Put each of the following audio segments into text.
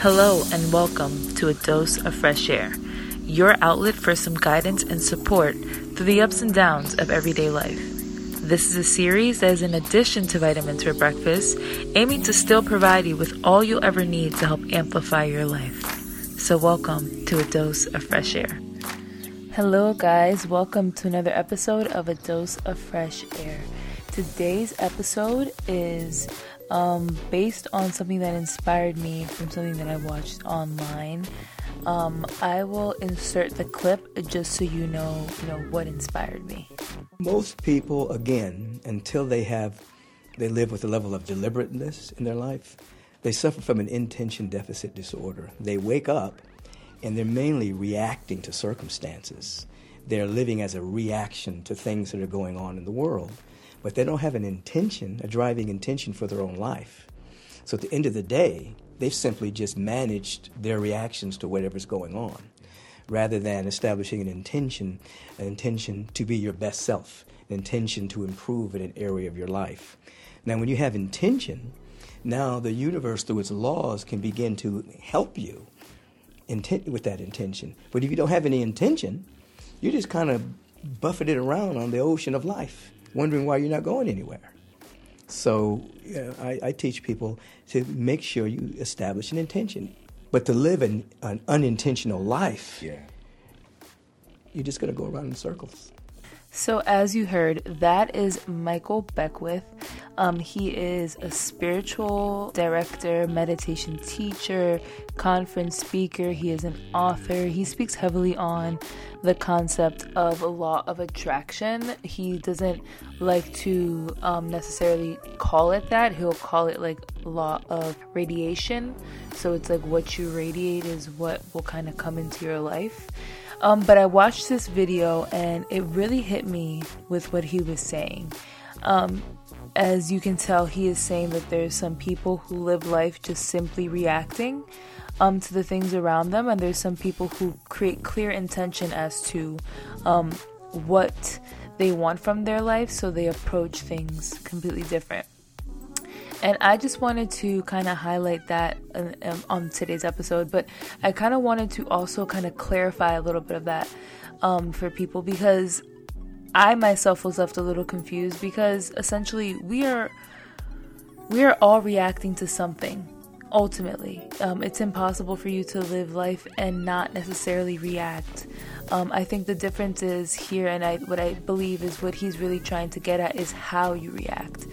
Hello, and welcome to A Dose of Fresh Air, your outlet for some guidance and support through the ups and downs of everyday life. This is a series that is in addition to vitamins for breakfast, aiming to still provide you with all you'll ever need to help amplify your life. So, welcome to A Dose of Fresh Air. Hello, guys. Welcome to another episode of A Dose of Fresh Air. Today's episode is um, based on something that inspired me from something that I watched online. Um, I will insert the clip just so you know, you know what inspired me. Most people, again, until they have, they live with a level of deliberateness in their life, they suffer from an intention deficit disorder. They wake up and they're mainly reacting to circumstances. They're living as a reaction to things that are going on in the world but they don't have an intention, a driving intention for their own life. So at the end of the day, they've simply just managed their reactions to whatever's going on rather than establishing an intention, an intention to be your best self, an intention to improve in an area of your life. Now, when you have intention, now the universe, through its laws, can begin to help you intent- with that intention. But if you don't have any intention, you're just kind of buffeted around on the ocean of life wondering why you're not going anywhere. So I, I, teach people to make sure you establish an intention. But to live an, an unintentional life, yeah. you're just going to go around in circles. So, as you heard, that is Michael Beckwith. Um, he is a spiritual director, meditation teacher, conference speaker. He is an author. He speaks heavily on the concept of a law of attraction. He doesn't like to um, necessarily call it that. He'll call it like law of radiation. So it's like what you radiate is what will kind of come into your life. Um, but I watched this video and it really hit me with what he was saying. Um, as you can tell, he is saying that there's some people who live life just simply reacting um, to the things around them, and there's some people who create clear intention as to um, what they want from their life, so they approach things completely different. And I just wanted to kind of highlight that um, on today's episode, but I kind of wanted to also kind of clarify a little bit of that um, for people because I myself was left a little confused because essentially we are we are all reacting to something ultimately. Um, it's impossible for you to live life and not necessarily react. Um, I think the difference is here, and I, what I believe is what he's really trying to get at is how you react.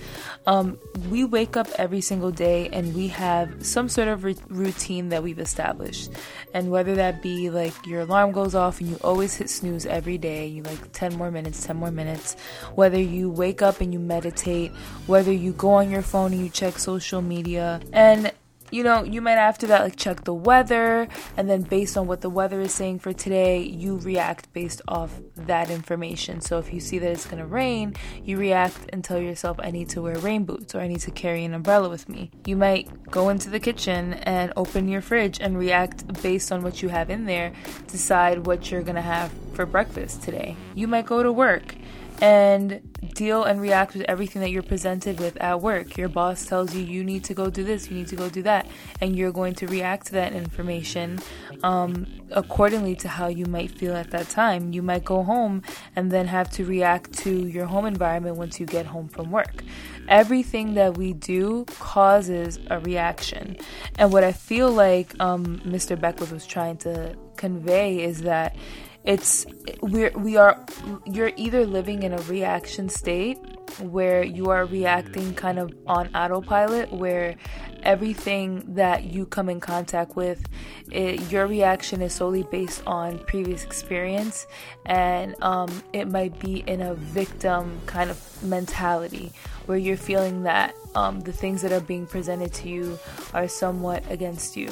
Um, we wake up every single day and we have some sort of routine that we've established. And whether that be like your alarm goes off and you always hit snooze every day, you like 10 more minutes, 10 more minutes, whether you wake up and you meditate, whether you go on your phone and you check social media, and you know, you might after that like check the weather and then based on what the weather is saying for today, you react based off that information. So if you see that it's to rain, you react and tell yourself I need to wear rain boots or I need to carry an umbrella with me. You might go into the kitchen and open your fridge and react based on what you have in there, decide what you're to have for breakfast today. You might go to work and deal and react with everything that you're presented with at work. Your boss tells you you need to go do this, you need to go do that, and you're going to react to that information um, accordingly to how you might feel at that time. You might go home and then have to react to your home environment once you get home from work. Everything that we do causes a reaction. And what I feel like um, Mr. Beckwith was trying to convey is that it's we're we are you're either living in a reaction state where you are reacting kind of on autopilot where everything that you come in contact with it, your reaction is solely based on previous experience and um, it might be in a victim kind of mentality where you're feeling that um, the things that are being presented to you are somewhat against you.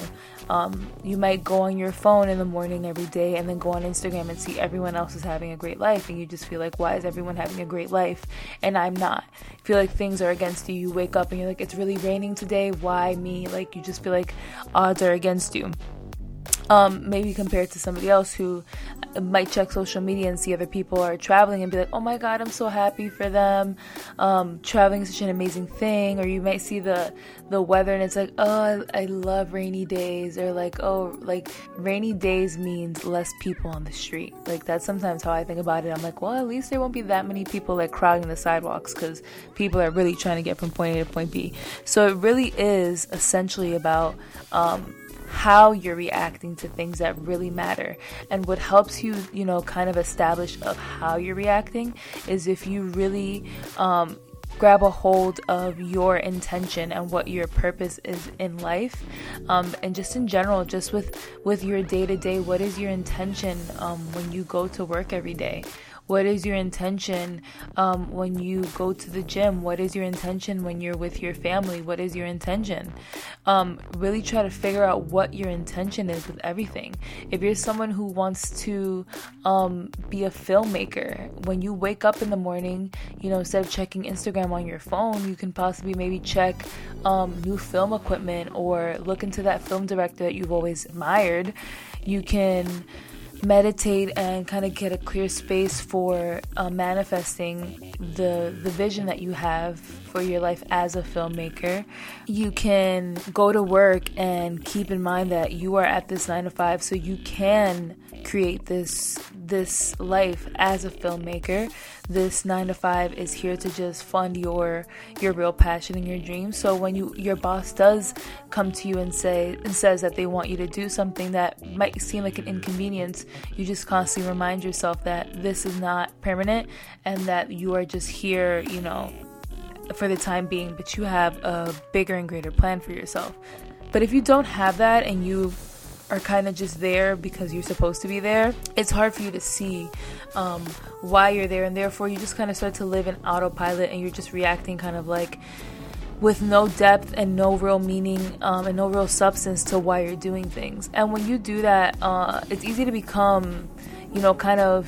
Um, you might go on your phone in the morning every day and then go on Instagram and see everyone else is having a great life, and you just feel like, why is everyone having a great life and I'm not? You feel like things are against you. You wake up and you're like, it's really raining today. Why me? Like, you just feel like odds are against you. Um, maybe compared to somebody else who might check social media and see other people are traveling and be like, oh my god, I'm so happy for them. Um, traveling is such an amazing thing. Or you might see the the weather and it's like, oh, I, love rainy days. Or like, oh, like rainy days means less people on the street. Like that's sometimes how I think about it. I'm like, well, at least there won't be that many people like crowding the sidewalks because people are really trying to get from point A to point B. So it really is essentially about um, how you're reacting to things that really matter. And what helps you, you know, kind of establish of how you're reacting is if you really um, grab a hold of your intention and what your purpose is in life um, and just in general just with with your day to day what is your intention um, when you go to work every day what is your intention um, when you go to the gym? What is your intention when you're with your family? What is your intention? Um, really try to figure out what your intention is with everything. If you're someone who wants to um, be a filmmaker, when you wake up in the morning, you know, instead of checking Instagram on your phone, you can possibly maybe check um, new film equipment or look into that film director that you've always admired. You can meditate and kind of get a clear space for uh, manifesting the the vision that you have for your life as a filmmaker. You can go to work and keep in mind that you are at this 9 to 5 so you can create this this life as a filmmaker. This 9 to 5 is here to just fund your your real passion and your dreams. So when you your boss does come to you and say and says that they want you to do something that might seem like an inconvenience, you just constantly remind yourself that this is not permanent and that you are just here, you know, for the time being, but you have a bigger and greater plan for yourself. But if you don't have that and you are kind of just there because you're supposed to be there, it's hard for you to see um, why you're there, and therefore you just kind of start to live in autopilot and you're just reacting kind of like with no depth and no real meaning um, and no real substance to why you're doing things. And when you do that, uh, it's easy to become, you know, kind of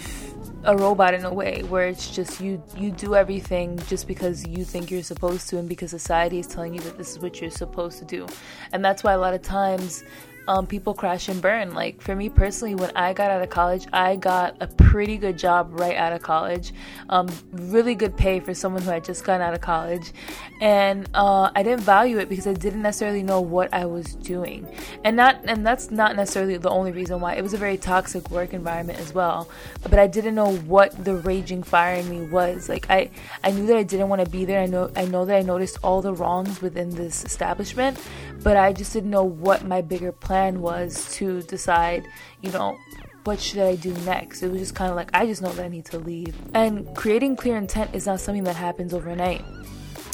a robot in a way where it's just you you do everything just because you think you're supposed to and because society is telling you that this is what you're supposed to do and that's why a lot of times um, people crash and burn. Like for me personally, when I got out of college, I got a pretty good job right out of college, um, really good pay for someone who had just gotten out of college, and uh, I didn't value it because I didn't necessarily know what I was doing, and not and that's not necessarily the only reason why. It was a very toxic work environment as well, but I didn't know what the raging fire in me was. Like I I knew that I didn't want to be there. I know I know that I noticed all the wrongs within this establishment, but I just didn't know what my bigger plan was to decide, you know, what should I do next? It was just kind of like, I just know that I need to leave. And creating clear intent is not something that happens overnight.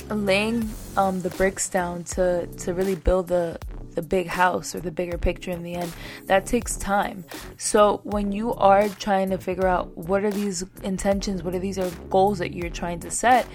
Laying um, the bricks down to, to really build the, the big house or the bigger picture in the end, that takes time. So when you are trying to figure out what are these intentions, what are these are goals that you're trying to set,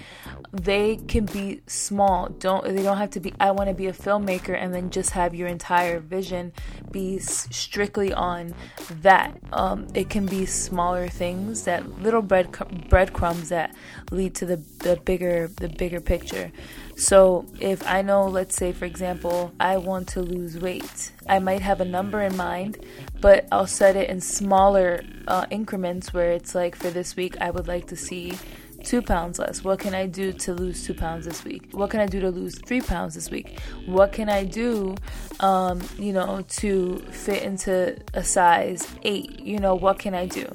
they can be small. Don't they don't have to be I want to be a filmmaker and then just have your entire vision be strictly on that. Um, it can be smaller things that little bread breadcrumbs that lead to the the bigger the bigger picture. So, if I know, let's say, for example, I want to lose weight, I might have a number in mind, but I'll set it in smaller uh, increments where it's like for this week, I would like to see two pounds less? What can I do to lose two pounds this week? What can I do to lose three pounds this week? What can I do, um, you know, to fit into a size eight? You know, what can I do?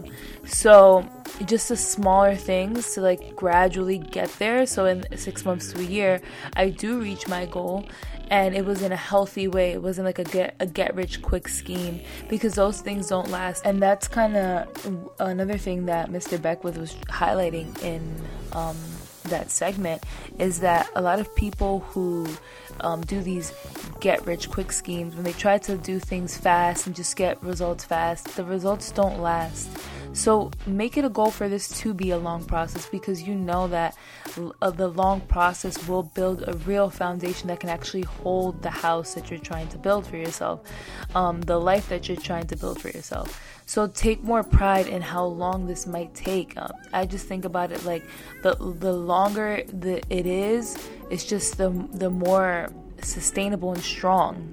So, just the smaller things to like gradually get there. So, in six months to a year, I do reach my goal and it was in a healthy way. It wasn't like a get a get rich quick scheme because those things don't last. And that's kind of another thing that Mr. Beckwith was highlighting in um, that segment is that a lot of people who um, do these get rich quick schemes when they try to do things fast and just get results fast, the results don't last. So make it a goal for this to be a long process because you know that uh, the long process will build a real foundation that can actually hold the house that you're trying to build for yourself, um, the life that you're trying to build for yourself. So take more pride in how long this might take. Uh, I just think about it like the the longer the it is, it's just the the more sustainable and strong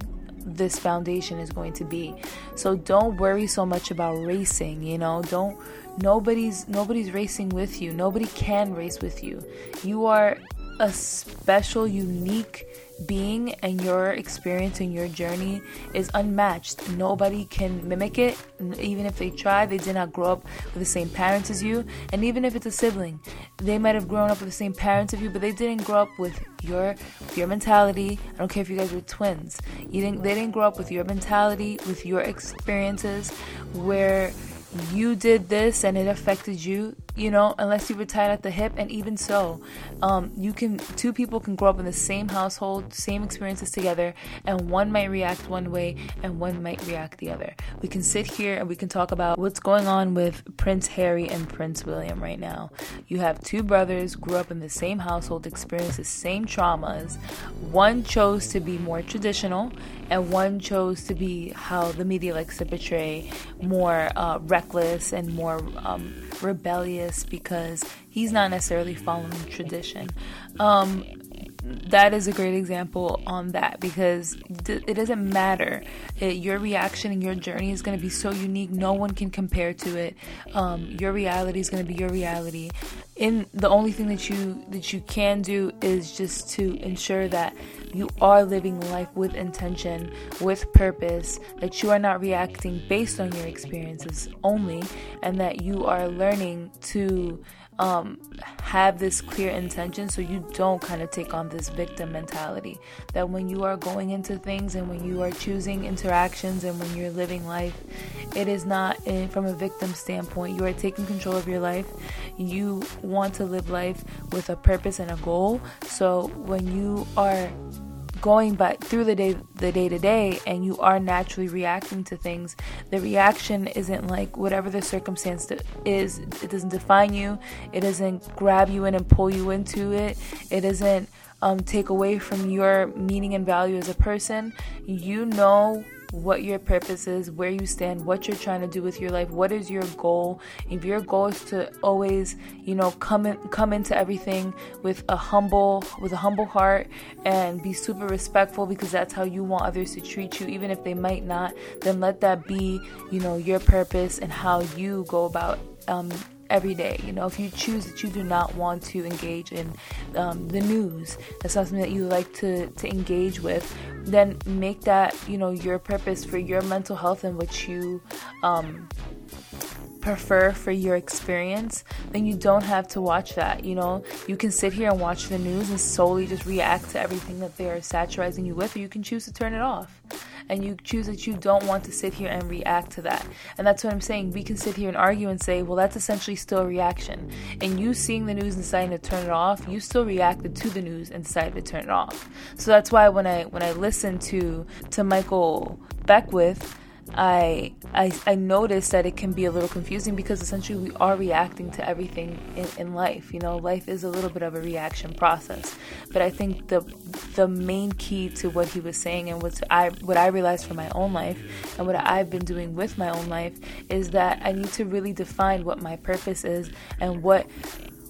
this foundation is going to be. So don't worry so much about racing, you know. Don't nobody's nobody's racing with you. Nobody can race with you. You are a special, unique being and your experience and your journey is unmatched. Nobody can mimic it. Even if they try, they did not grow up with the same parents as you. And even if it's a sibling, they might have grown up with the same parents as you, but they didn't grow up with your your mentality. I don't care if you guys were twins. You didn't they didn't grow up with your mentality, with your experiences where you did this and it affected you you know unless you were tied at the hip. And even so um, you can two people can grow up in the same household same experiences together and one might react one way and one might react the other. We can sit here and we can talk about what's going on with prince harry and prince william right now. You have two brothers grew up in the same household experienced the same traumas. One chose to be more traditional and one chose to be how the media likes to portray more uh, reckless and more um, rebellious because he's not necessarily following tradition. Um, that is a great example on that because it doesn't matter. It, your reaction and your journey is going to be so unique. No one can compare to it. Um, your reality is going to be your reality. In the only thing that you that you can do is just to ensure that you are living life with intention, with purpose, that you are not reacting based on your experiences only, and that you are learning to um, have this clear intention so you don't kind of take on this victim mentality. That when you are going into things and when you are choosing interactions and when you're living life, it is not in, from a victim standpoint. You are taking control of your life. You want to live life with a purpose and a goal. So when you are going back through the day the day to day and you are naturally reacting to things the reaction isn't like whatever the circumstance is it doesn't define you it doesn't grab you in and pull you into it it doesn't um, take away from your meaning and value as a person you know what your purpose is, where you stand, what you're trying to do with your life, what is your goal. If your goal is to always, you know, come in, come into everything with a humble with a humble heart and be super respectful because that's how you want others to treat you, even if they might not, then let that be, you know, your purpose and how you go about um, every day. You know, if you choose that you do not want to engage in um, the news, that's something that you like to, to engage with, then make that, you know, your purpose for your mental health and what you um, prefer for your experience, then you don't have to watch that. You know, you can sit here and watch the news and solely just react to everything that they are satirizing you with, or you can choose to turn it off and you choose that you don't want to sit here and react to that. And that's what I'm saying. We can sit here and argue and say, well, that's essentially still a reaction. And you seeing the news and deciding to turn it off, you still reacted to the news and decided to turn it off. So that's why when I when I listen to to Michael Beckwith, I, I I noticed that it can be a little confusing because essentially we are reacting to everything in, in life. You know, life is a little bit of a reaction process. But I think the the main key to what he was saying and what I what I realized for my own life and what I've been doing with my own life is that I need to really define what my purpose is and what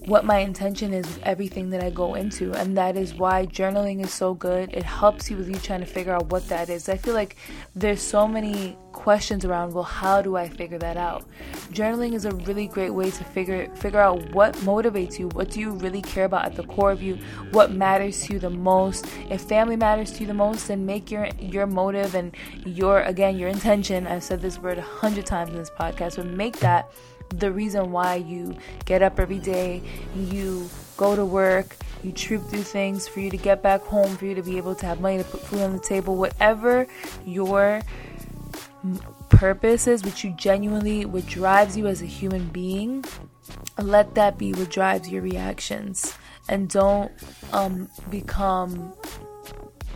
what my intention is with everything that I go into. And that is why journaling is so good. It helps you with you trying to figure out what that is. I feel like there's so many questions around, well, how do I figure that out? Journaling is a really great way to figure figure out what motivates you, what do you really care about at the core of you, what matters to you the most. If family matters to you the most, then make your your motive and your again your intention. I've said this word a hundred times in this podcast, but make that the reason why you get up every day, you go to work, you troop through things for you to get back home, for you to be able to have money to put food on the table, whatever your purpose is, which you genuinely, what drives you as a human being, let that be what drives your reactions. And don't um, become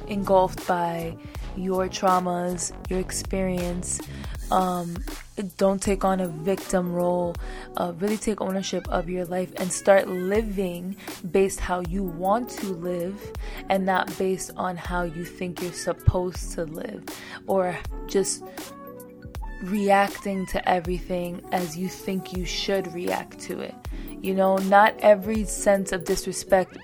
engulfed by your traumas, your experience, um, don't take on a victim role. Uh, really take ownership of your life and start living based how you want to live and not based on how you think you're supposed to live or just reacting to everything as you think you should react to it. You know, not every sense of disrespect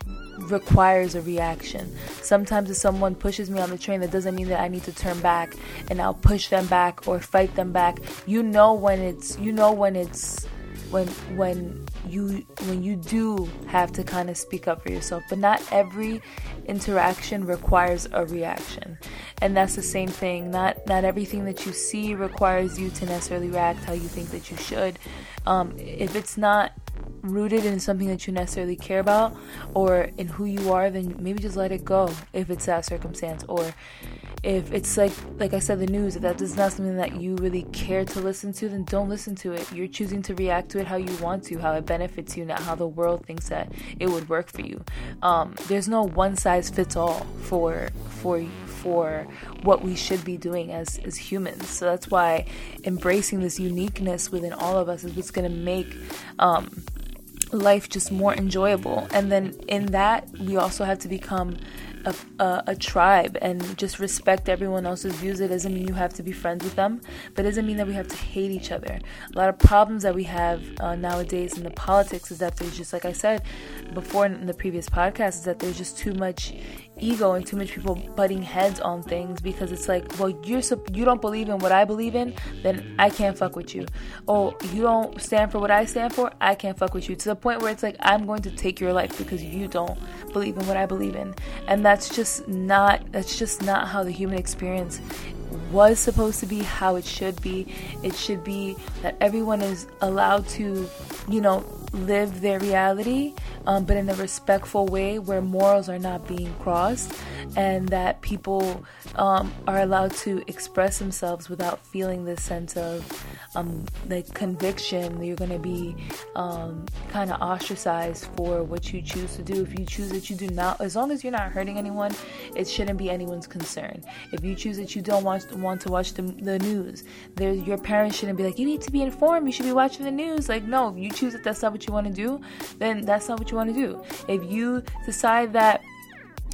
requires a reaction. Sometimes if someone pushes me on the train, that doesn't mean that I need to turn back and I'll push them back or fight them back. You know when it's you know when it's when when you when you do have to kind of speak up for yourself but not every interaction requires a reaction and that's the same thing not not everything that you see requires you to necessarily react how you think that you should um, if it's not rooted in something that you necessarily care about or in who you are, then maybe just let it go if it's that circumstance. Or if it's like like I said, the news, if that is not something that you really care to listen to, then don't listen to it. You're choosing to react to it how you want to, how it benefits you, not how the world thinks that it would work for you. Um, there's no one size fits all for for for what we should be doing as as humans. So that's why embracing this uniqueness within all of us is what's going to make um, life just more enjoyable. And then in that, we also have to become a, a, a, tribe and just respect everyone else's views. It doesn't mean you have to be friends with them, but it doesn't mean that we have to hate each other. A lot of problems that we have uh, nowadays in the politics is that there's just, like I said before in the previous podcast, is that there's just too much ego and too much people butting heads on things because it's like, well, you're you don't believe in what I believe in, then I can't fuck with you. Oh, you don't stand for what I stand for, I can't fuck with you. To the point where it's like I'm going to take your life because you don't believe in what I believe in, and that's just not that's just not how the human experience was supposed to be, how it should be. It should be that everyone is allowed to, you know, live their reality, um, but in a respectful way where morals are not being crossed, and that people um, are allowed to express themselves without feeling this sense of um, like conviction. You're going to be um, kind of ostracized for what you choose to do. If you choose that you do not, as long as you're not hurting anyone, it shouldn't be anyone's concern. If you choose that you don't want want to watch the, the news, there your parents shouldn't be like, you need to be informed. You should be watching the news. Like, no, if you choose that that's not what you want to do, then that's not what you want to do. If you decide that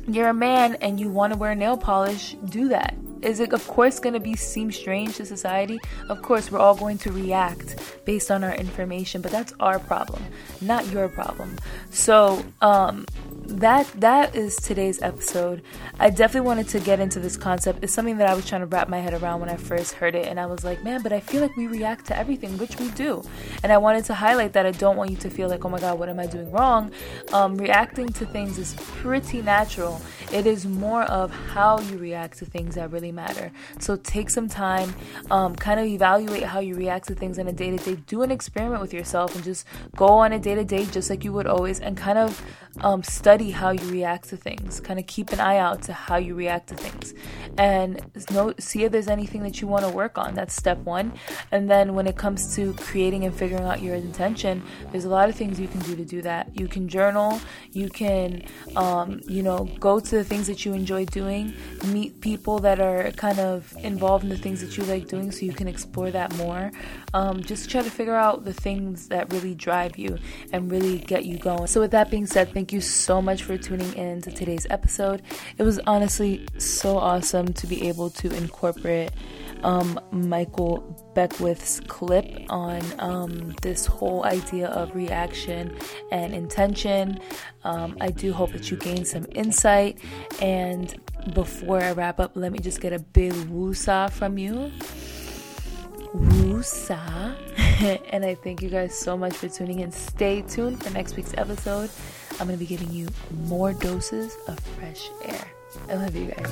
you're a man and you want to wear nail polish, do that. Is it of course going to be seem strange to society? Of course, we're all going to react based on our information, but that's our problem, not your problem. So, um that that is today's episode. I definitely wanted to get into this concept. It's something that I was trying to wrap my head around when I first heard it, and I was like, man, but I feel like we react to everything, which we do. And I wanted to highlight that I don't want you to feel like, oh my god, what am I doing wrong? Um, reacting to things is pretty natural. It is more of how you react to things that really matter. So take some time, um, kind of evaluate how you react to things on a day to day. Do an experiment with yourself and just go on a day to day, just like you would always, and kind of um, study how you react to things. Kind of keep an eye out to how you react to things, and know, see if there's anything that you want to work on. That's step one. And then when it comes to creating and figuring out your intention, there's a lot of things you can do to do that. You can journal. You can, um, you know, go to the things that you enjoy doing. Meet people that are kind of involved in the things that you like doing, so you can explore that more. Um, just try to figure out the things that really drive you and really get you going. So with that being said, thank Thank you so much for tuning in to today's episode. It was honestly so awesome to be able to incorporate um, Michael Beckwith's clip on um, this whole idea of reaction and intention. Um, I do hope that you gain some insight. And before I wrap up, let me just get a big woosah from you. Woosah. and I thank you guys so much for tuning in. Stay tuned for next week's episode. I'm going to be giving you more doses of fresh air. I love you guys.